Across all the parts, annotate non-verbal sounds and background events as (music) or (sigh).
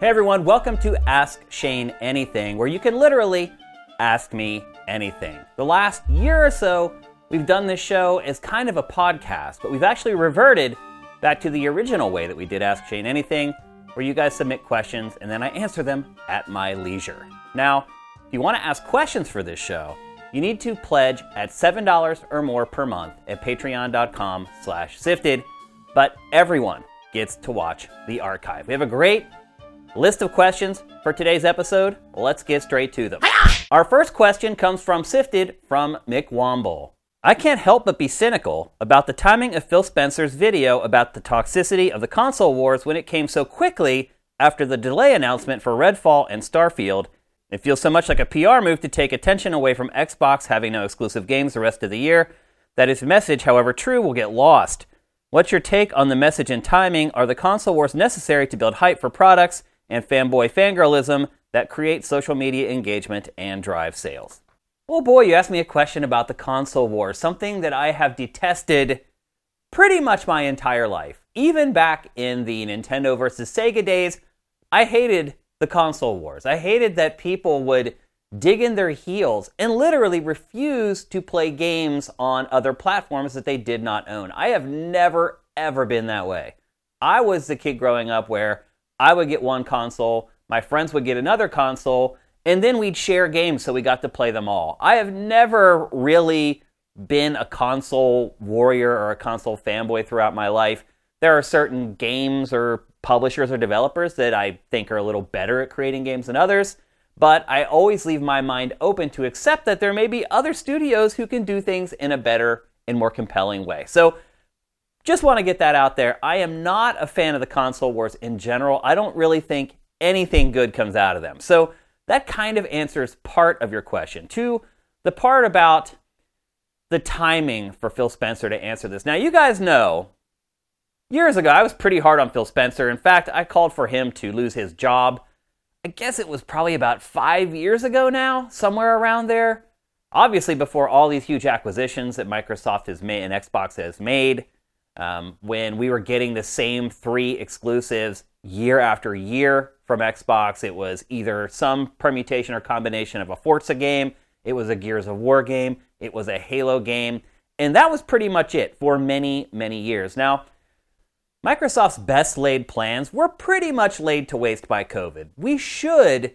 Hey everyone, welcome to Ask Shane Anything, where you can literally ask me anything. The last year or so, we've done this show as kind of a podcast, but we've actually reverted back to the original way that we did Ask Shane Anything, where you guys submit questions and then I answer them at my leisure. Now, if you want to ask questions for this show, you need to pledge at $7 or more per month at patreon.com slash sifted, but everyone gets to watch the archive. We have a great list of questions for today's episode. Let's get straight to them. Our first question comes from Sifted from Mick Womble. I can't help but be cynical about the timing of Phil Spencer's video about the toxicity of the console wars when it came so quickly after the delay announcement for Redfall and Starfield. It feels so much like a PR move to take attention away from Xbox having no exclusive games the rest of the year that his message, however true, will get lost. What's your take on the message and timing? Are the console wars necessary to build hype for products and fanboy fangirlism that create social media engagement and drive sales? Well, boy, you asked me a question about the console wars, something that I have detested pretty much my entire life. Even back in the Nintendo versus Sega days, I hated the console wars. I hated that people would dig in their heels and literally refuse to play games on other platforms that they did not own. I have never, ever been that way. I was the kid growing up where I would get one console, my friends would get another console, and then we'd share games so we got to play them all. I have never really been a console warrior or a console fanboy throughout my life. There are certain games or publishers or developers that I think are a little better at creating games than others, but I always leave my mind open to accept that there may be other studios who can do things in a better and more compelling way. So, just want to get that out there. I am not a fan of the console wars in general. I don't really think anything good comes out of them. So, that kind of answers part of your question. To the part about the timing for Phil Spencer to answer this. Now, you guys know years ago, I was pretty hard on Phil Spencer. In fact, I called for him to lose his job. I guess it was probably about five years ago now, somewhere around there. Obviously, before all these huge acquisitions that Microsoft has made and Xbox has made, um, when we were getting the same three exclusives year after year from Xbox. It was either some permutation or combination of a Forza game, it was a Gears of War game, it was a Halo game, and that was pretty much it for many, many years. Now, Microsoft's best laid plans were pretty much laid to waste by COVID. We should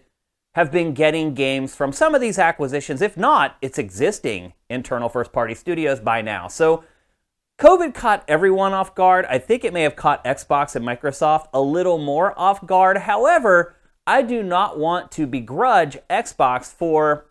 have been getting games from some of these acquisitions, if not its existing internal first party studios by now. So, COVID caught everyone off guard. I think it may have caught Xbox and Microsoft a little more off guard. However, I do not want to begrudge Xbox for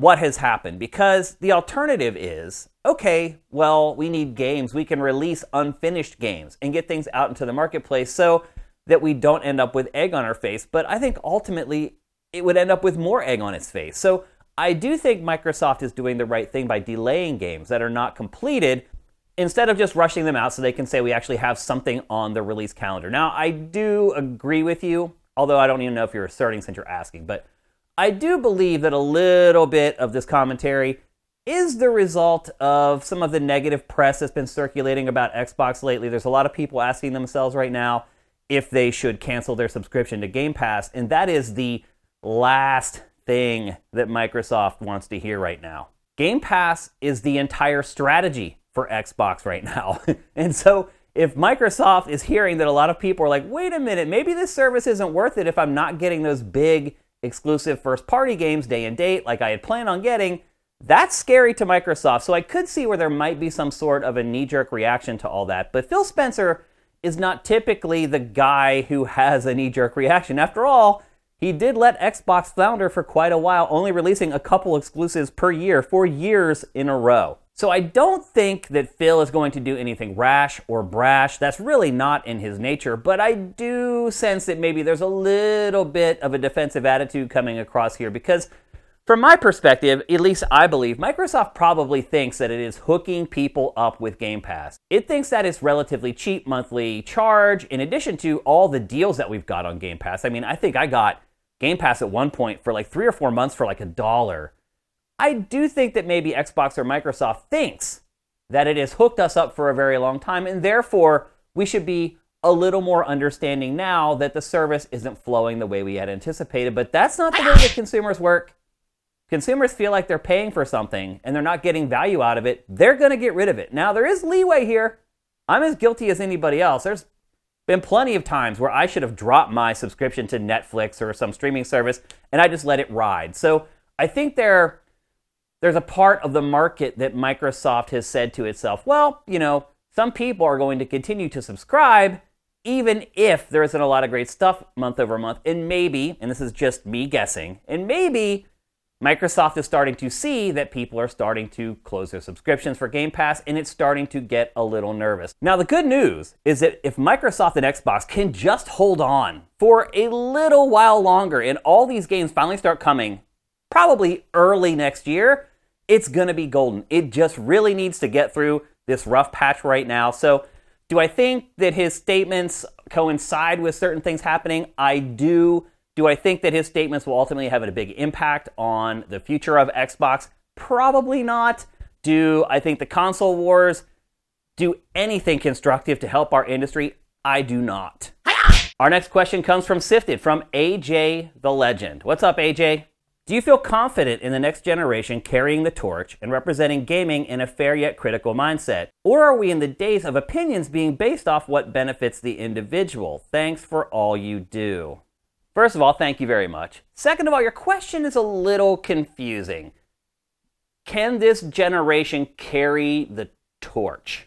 what has happened because the alternative is okay, well, we need games. We can release unfinished games and get things out into the marketplace so that we don't end up with egg on our face. But I think ultimately it would end up with more egg on its face. So I do think Microsoft is doing the right thing by delaying games that are not completed instead of just rushing them out so they can say we actually have something on the release calendar. Now, I do agree with you, although I don't even know if you're asserting since you're asking, but I do believe that a little bit of this commentary is the result of some of the negative press that's been circulating about Xbox lately. There's a lot of people asking themselves right now if they should cancel their subscription to Game Pass, and that is the last thing that Microsoft wants to hear right now. Game Pass is the entire strategy for Xbox right now. (laughs) and so if Microsoft is hearing that a lot of people are like, wait a minute, maybe this service isn't worth it if I'm not getting those big exclusive first party games day and date like I had planned on getting, that's scary to Microsoft. So I could see where there might be some sort of a knee jerk reaction to all that. But Phil Spencer is not typically the guy who has a knee jerk reaction. After all, he did let Xbox flounder for quite a while, only releasing a couple exclusives per year for years in a row. So I don't think that Phil is going to do anything rash or brash. That's really not in his nature, but I do sense that maybe there's a little bit of a defensive attitude coming across here because from my perspective, at least I believe, Microsoft probably thinks that it is hooking people up with Game Pass. It thinks that it's relatively cheap monthly charge in addition to all the deals that we've got on Game Pass. I mean, I think I got Game Pass at one point for like 3 or 4 months for like a dollar I do think that maybe Xbox or Microsoft thinks that it has hooked us up for a very long time, and therefore we should be a little more understanding now that the service isn't flowing the way we had anticipated. But that's not the way that consumers work. Consumers feel like they're paying for something and they're not getting value out of it. They're going to get rid of it. Now, there is leeway here. I'm as guilty as anybody else. There's been plenty of times where I should have dropped my subscription to Netflix or some streaming service and I just let it ride. So I think there, there's a part of the market that Microsoft has said to itself, well, you know, some people are going to continue to subscribe even if there isn't a lot of great stuff month over month. And maybe, and this is just me guessing, and maybe Microsoft is starting to see that people are starting to close their subscriptions for Game Pass and it's starting to get a little nervous. Now, the good news is that if Microsoft and Xbox can just hold on for a little while longer and all these games finally start coming, probably early next year, it's going to be golden. It just really needs to get through this rough patch right now. So, do I think that his statements coincide with certain things happening? I do. Do I think that his statements will ultimately have a big impact on the future of Xbox? Probably not. Do I think the console wars do anything constructive to help our industry? I do not. Our next question comes from Sifted from AJ the Legend. What's up, AJ? Do you feel confident in the next generation carrying the torch and representing gaming in a fair yet critical mindset? Or are we in the days of opinions being based off what benefits the individual? Thanks for all you do. First of all, thank you very much. Second of all, your question is a little confusing. Can this generation carry the torch?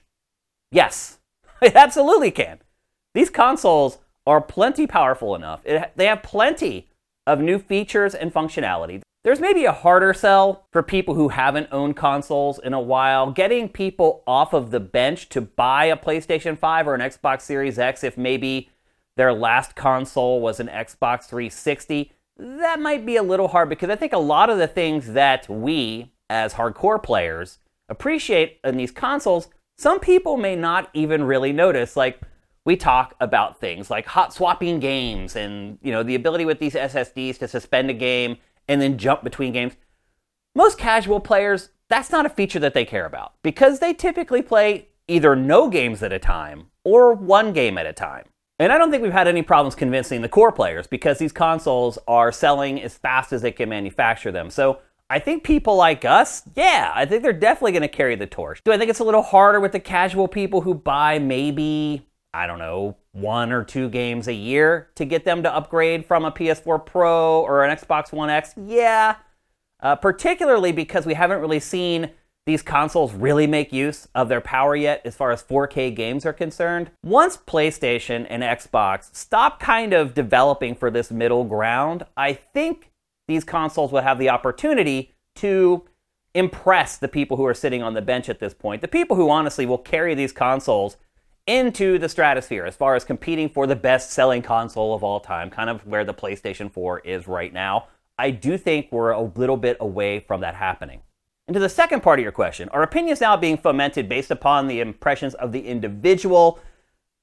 Yes, (laughs) it absolutely can. These consoles are plenty powerful enough. It, they have plenty of new features and functionality. There's maybe a harder sell for people who haven't owned consoles in a while. Getting people off of the bench to buy a PlayStation 5 or an Xbox Series X if maybe their last console was an Xbox 360, that might be a little hard because I think a lot of the things that we, as hardcore players, appreciate in these consoles, some people may not even really notice. Like, we talk about things like hot swapping games and you know the ability with these SSDs to suspend a game and then jump between games. Most casual players, that's not a feature that they care about because they typically play either no games at a time or one game at a time. And I don't think we've had any problems convincing the core players because these consoles are selling as fast as they can manufacture them. So I think people like us, yeah, I think they're definitely going to carry the torch. Do I think it's a little harder with the casual people who buy maybe, I don't know, one or two games a year to get them to upgrade from a PS4 Pro or an Xbox One X? Yeah. Uh, particularly because we haven't really seen these consoles really make use of their power yet as far as 4K games are concerned. Once PlayStation and Xbox stop kind of developing for this middle ground, I think these consoles will have the opportunity to impress the people who are sitting on the bench at this point. The people who honestly will carry these consoles into the stratosphere as far as competing for the best selling console of all time, kind of where the PlayStation 4 is right now. I do think we're a little bit away from that happening. And to the second part of your question, are opinions now being fomented based upon the impressions of the individual?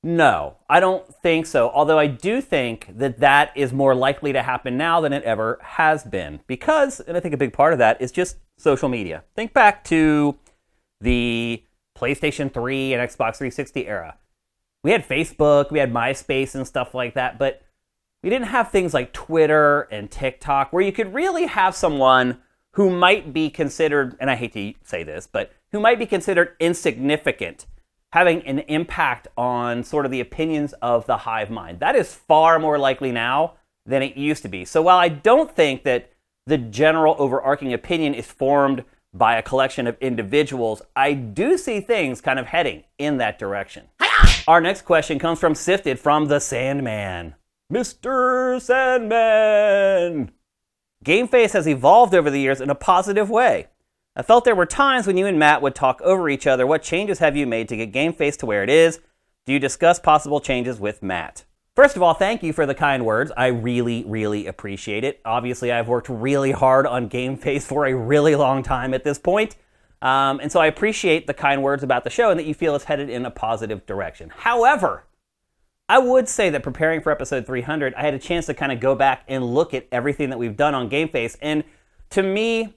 No, I don't think so. Although I do think that that is more likely to happen now than it ever has been. Because, and I think a big part of that is just social media. Think back to the PlayStation 3 and Xbox 360 era. We had Facebook, we had MySpace and stuff like that, but we didn't have things like Twitter and TikTok where you could really have someone who might be considered, and I hate to say this, but who might be considered insignificant, having an impact on sort of the opinions of the hive mind. That is far more likely now than it used to be. So while I don't think that the general overarching opinion is formed by a collection of individuals, I do see things kind of heading in that direction. Our next question comes from Sifted from the Sandman. Mr. Sandman! GameFace has evolved over the years in a positive way. I felt there were times when you and Matt would talk over each other. What changes have you made to get GameFace to where it is? Do you discuss possible changes with Matt? First of all, thank you for the kind words. I really, really appreciate it. Obviously, I've worked really hard on Game Face for a really long time at this point. Um, and so I appreciate the kind words about the show and that you feel it's headed in a positive direction. However, I would say that preparing for episode 300, I had a chance to kind of go back and look at everything that we've done on Game Face. And to me,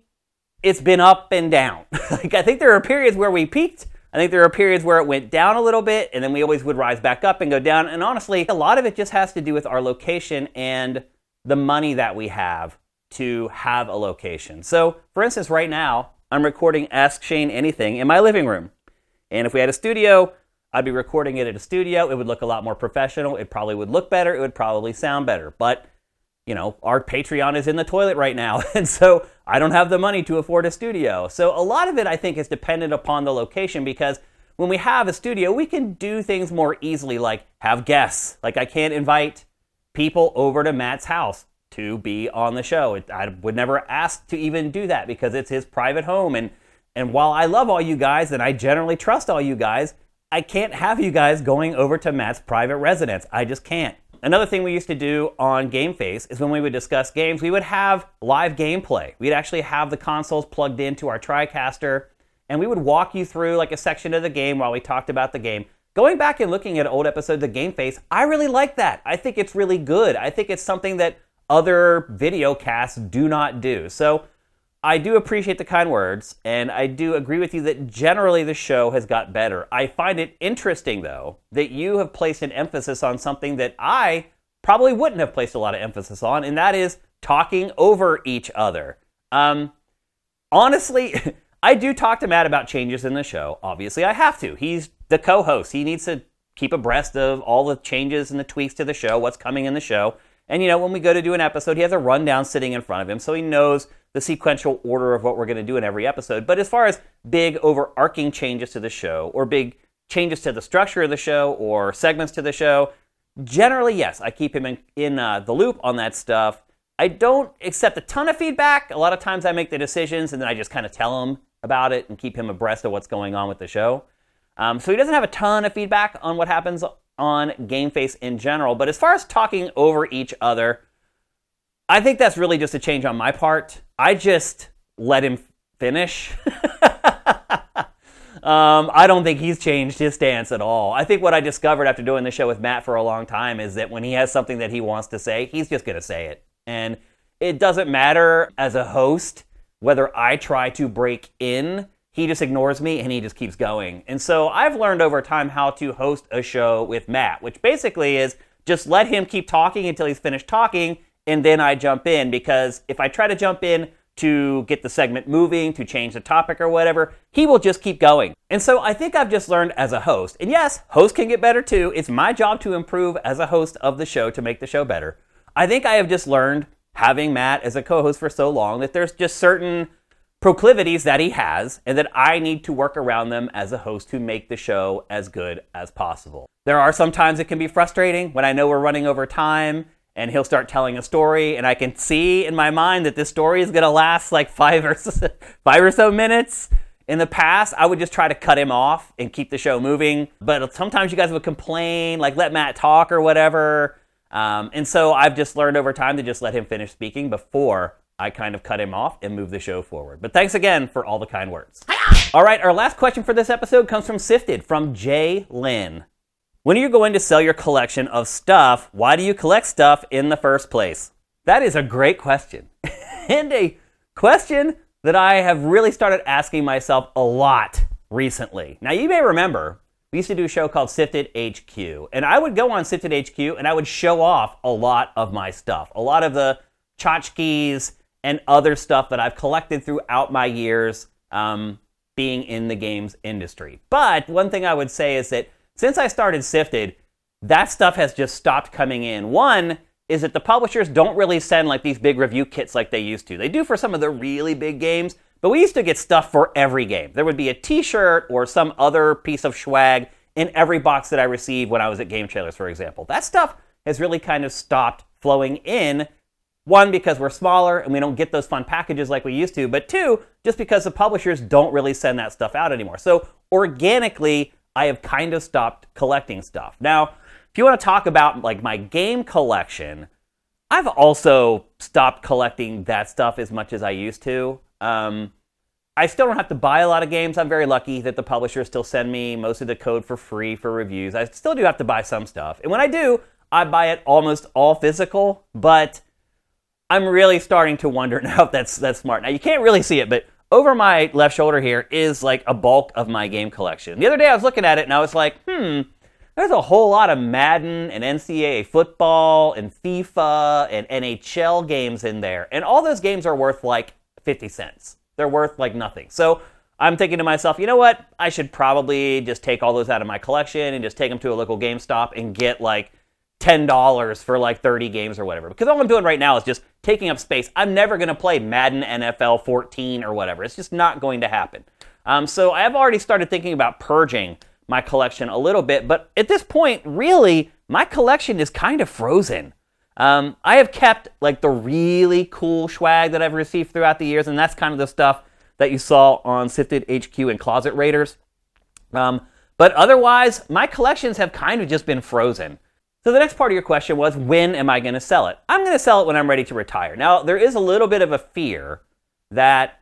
it's been up and down. (laughs) like I think there are periods where we peaked I think there are periods where it went down a little bit, and then we always would rise back up and go down. And honestly, a lot of it just has to do with our location and the money that we have to have a location. So, for instance, right now, I'm recording Ask Shane Anything in my living room. And if we had a studio, I'd be recording it at a studio. It would look a lot more professional. It probably would look better. It would probably sound better. But, you know, our Patreon is in the toilet right now. (laughs) And so I don't have the money to afford a studio. So a lot of it, I think, is dependent upon the location because when we have a studio, we can do things more easily, like have guests. Like I can't invite people over to Matt's house to be on the show. I would never ask to even do that because it's his private home. And, and while I love all you guys and I generally trust all you guys, I can't have you guys going over to Matt's private residence. I just can't. Another thing we used to do on Game Face is when we would discuss games, we would have live gameplay. We'd actually have the consoles plugged into our TriCaster, and we would walk you through like a section of the game while we talked about the game. Going back and looking at old episodes of Game Face, I really like that. I think it's really good. I think it's something that other video casts do not do. So I do appreciate the kind words, and I do agree with you that generally the show has got better. I find it interesting, though, that you have placed an emphasis on something that I probably wouldn't have placed a lot of emphasis on, and that is talking over each other. Um, honestly, (laughs) I do talk to Matt about changes in the show. Obviously, I have to. He's the co host, he needs to keep abreast of all the changes and the tweaks to the show, what's coming in the show. And, you know, when we go to do an episode, he has a rundown sitting in front of him, so he knows the sequential order of what we're going to do in every episode. But as far as big overarching changes to the show or big changes to the structure of the show or segments to the show, generally, yes, I keep him in, in uh, the loop on that stuff. I don't accept a ton of feedback. A lot of times I make the decisions and then I just kind of tell him about it and keep him abreast of what's going on with the show. Um, so he doesn't have a ton of feedback on what happens on Game Face in general. But as far as talking over each other, I think that's really just a change on my part. I just let him finish. (laughs) um, I don't think he's changed his stance at all. I think what I discovered after doing the show with Matt for a long time is that when he has something that he wants to say, he's just going to say it. And it doesn't matter as a host whether I try to break in, he just ignores me and he just keeps going. And so I've learned over time how to host a show with Matt, which basically is just let him keep talking until he's finished talking and then I jump in because if I try to jump in to get the segment moving, to change the topic or whatever, he will just keep going. And so I think I've just learned as a host, and yes, hosts can get better too. It's my job to improve as a host of the show to make the show better. I think I have just learned having Matt as a co host for so long that there's just certain proclivities that he has and that I need to work around them as a host to make the show as good as possible. There are some times it can be frustrating when I know we're running over time and he'll start telling a story and i can see in my mind that this story is going to last like five or (laughs) five or so minutes in the past i would just try to cut him off and keep the show moving but sometimes you guys would complain like let matt talk or whatever um, and so i've just learned over time to just let him finish speaking before i kind of cut him off and move the show forward but thanks again for all the kind words all right our last question for this episode comes from sifted from jay lynn when are you're going to sell your collection of stuff, why do you collect stuff in the first place? That is a great question. (laughs) and a question that I have really started asking myself a lot recently. Now, you may remember we used to do a show called Sifted HQ, and I would go on Sifted HQ and I would show off a lot of my stuff, a lot of the tchotchkes and other stuff that I've collected throughout my years um, being in the games industry. But one thing I would say is that since I started Sifted, that stuff has just stopped coming in. One is that the publishers don't really send like these big review kits like they used to. They do for some of the really big games, but we used to get stuff for every game. There would be a t-shirt or some other piece of swag in every box that I received when I was at Game Trailers, for example. That stuff has really kind of stopped flowing in. One, because we're smaller and we don't get those fun packages like we used to, but two, just because the publishers don't really send that stuff out anymore. So organically, I have kind of stopped collecting stuff. Now, if you want to talk about like my game collection, I've also stopped collecting that stuff as much as I used to. Um, I still don't have to buy a lot of games. I'm very lucky that the publishers still send me most of the code for free for reviews. I still do have to buy some stuff. And when I do, I buy it almost all physical, but I'm really starting to wonder (laughs) now if that's that's smart. Now you can't really see it, but over my left shoulder here is like a bulk of my game collection. The other day I was looking at it and I was like, hmm, there's a whole lot of Madden and NCAA football and FIFA and NHL games in there. And all those games are worth like 50 cents. They're worth like nothing. So I'm thinking to myself, you know what? I should probably just take all those out of my collection and just take them to a local GameStop and get like $10 for like 30 games or whatever. Because all I'm doing right now is just taking up space. I'm never going to play Madden NFL 14 or whatever. It's just not going to happen. Um, so I have already started thinking about purging my collection a little bit, but at this point, really, my collection is kind of frozen. Um, I have kept like the really cool swag that I've received throughout the years, and that's kind of the stuff that you saw on Sifted HQ and Closet Raiders. Um, but otherwise, my collections have kind of just been frozen. So the next part of your question was, when am I going to sell it? I'm going to sell it when I'm ready to retire. Now, there is a little bit of a fear that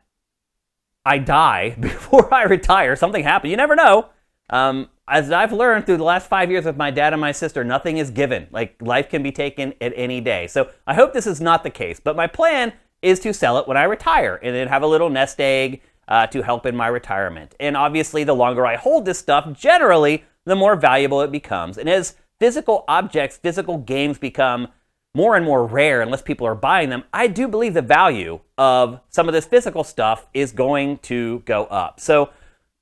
I die (laughs) before I retire. Something happens. You never know. Um, as I've learned through the last five years with my dad and my sister, nothing is given. Like life can be taken at any day. So I hope this is not the case. But my plan is to sell it when I retire and then have a little nest egg uh, to help in my retirement. And obviously, the longer I hold this stuff, generally, the more valuable it becomes. And as physical objects, physical games become more and more rare unless people are buying them, I do believe the value of some of this physical stuff is going to go up. So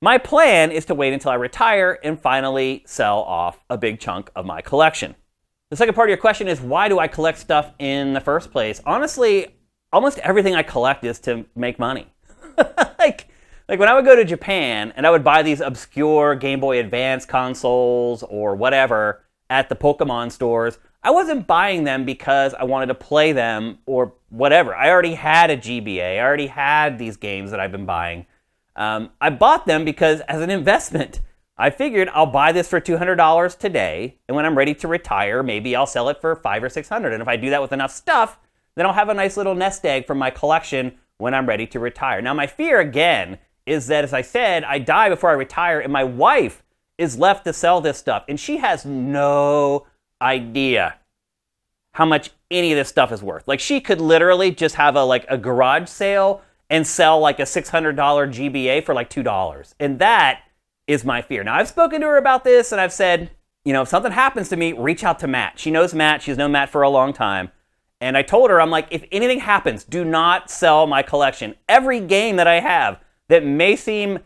my plan is to wait until I retire and finally sell off a big chunk of my collection. The second part of your question is why do I collect stuff in the first place? Honestly, almost everything I collect is to make money. (laughs) like, like when I would go to Japan and I would buy these obscure Game Boy Advance consoles or whatever at the Pokemon stores, I wasn't buying them because I wanted to play them or whatever. I already had a GBA. I already had these games that I've been buying. Um, I bought them because as an investment, I figured I'll buy this for $200 today, and when I'm ready to retire, maybe I'll sell it for five or 600. And if I do that with enough stuff, then I'll have a nice little nest egg from my collection when I'm ready to retire. Now, my fear again is that, as I said, I die before I retire, and my wife is left to sell this stuff, and she has no idea how much any of this stuff is worth. Like, she could literally just have a like a garage sale and sell like a $600 GBA for like $2. And that is my fear. Now, I've spoken to her about this and I've said, you know, if something happens to me, reach out to Matt. She knows Matt. She's known Matt for a long time. And I told her, I'm like, if anything happens, do not sell my collection. Every game that I have that may seem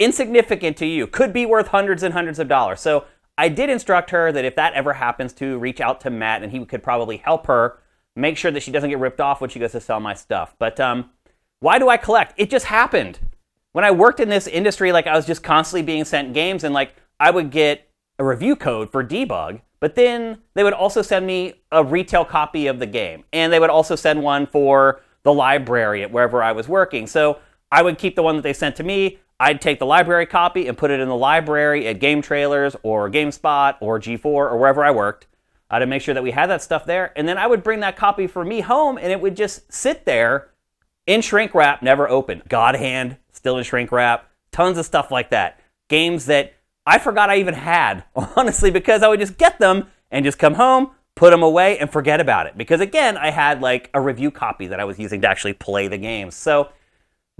insignificant to you could be worth hundreds and hundreds of dollars. So I did instruct her that if that ever happens, to reach out to Matt and he could probably help her make sure that she doesn't get ripped off when she goes to sell my stuff. But um, why do I collect? It just happened. When I worked in this industry, like I was just constantly being sent games and like I would get a review code for debug, but then they would also send me a retail copy of the game. And they would also send one for the library at wherever I was working. So I would keep the one that they sent to me. I'd take the library copy and put it in the library at Game Trailers or GameSpot or G4 or wherever I worked I'd make sure that we had that stuff there. And then I would bring that copy for me home and it would just sit there in shrink wrap, never opened. God Hand, still in shrink wrap. Tons of stuff like that. Games that I forgot I even had, (laughs) honestly, because I would just get them and just come home, put them away, and forget about it. Because again, I had like a review copy that I was using to actually play the games. So,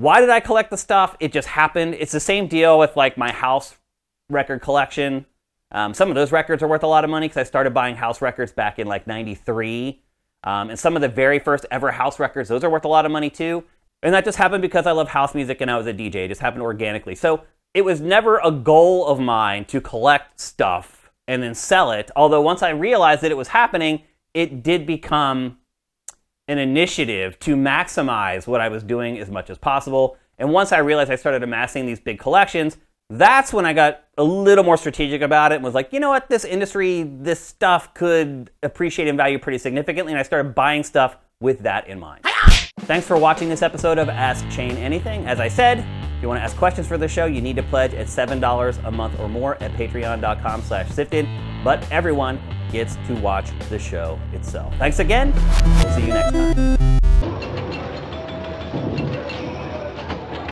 why did I collect the stuff? It just happened. It's the same deal with like my house record collection. Um, some of those records are worth a lot of money because I started buying house records back in like 93. Um, and some of the very first ever house records, those are worth a lot of money too. And that just happened because I love house music and I was a DJ. It just happened organically. So it was never a goal of mine to collect stuff and then sell it. Although once I realized that it was happening, it did become an initiative to maximize what I was doing as much as possible. And once I realized I started amassing these big collections, that's when I got a little more strategic about it and was like, you know what, this industry, this stuff could appreciate in value pretty significantly. And I started buying stuff with that in mind. Thanks for watching this episode of Ask Shane Anything. As I said, if you want to ask questions for the show, you need to pledge at $7 a month or more at patreon.com slash sifted. But everyone gets to watch the show itself. Thanks again. We'll see you next time.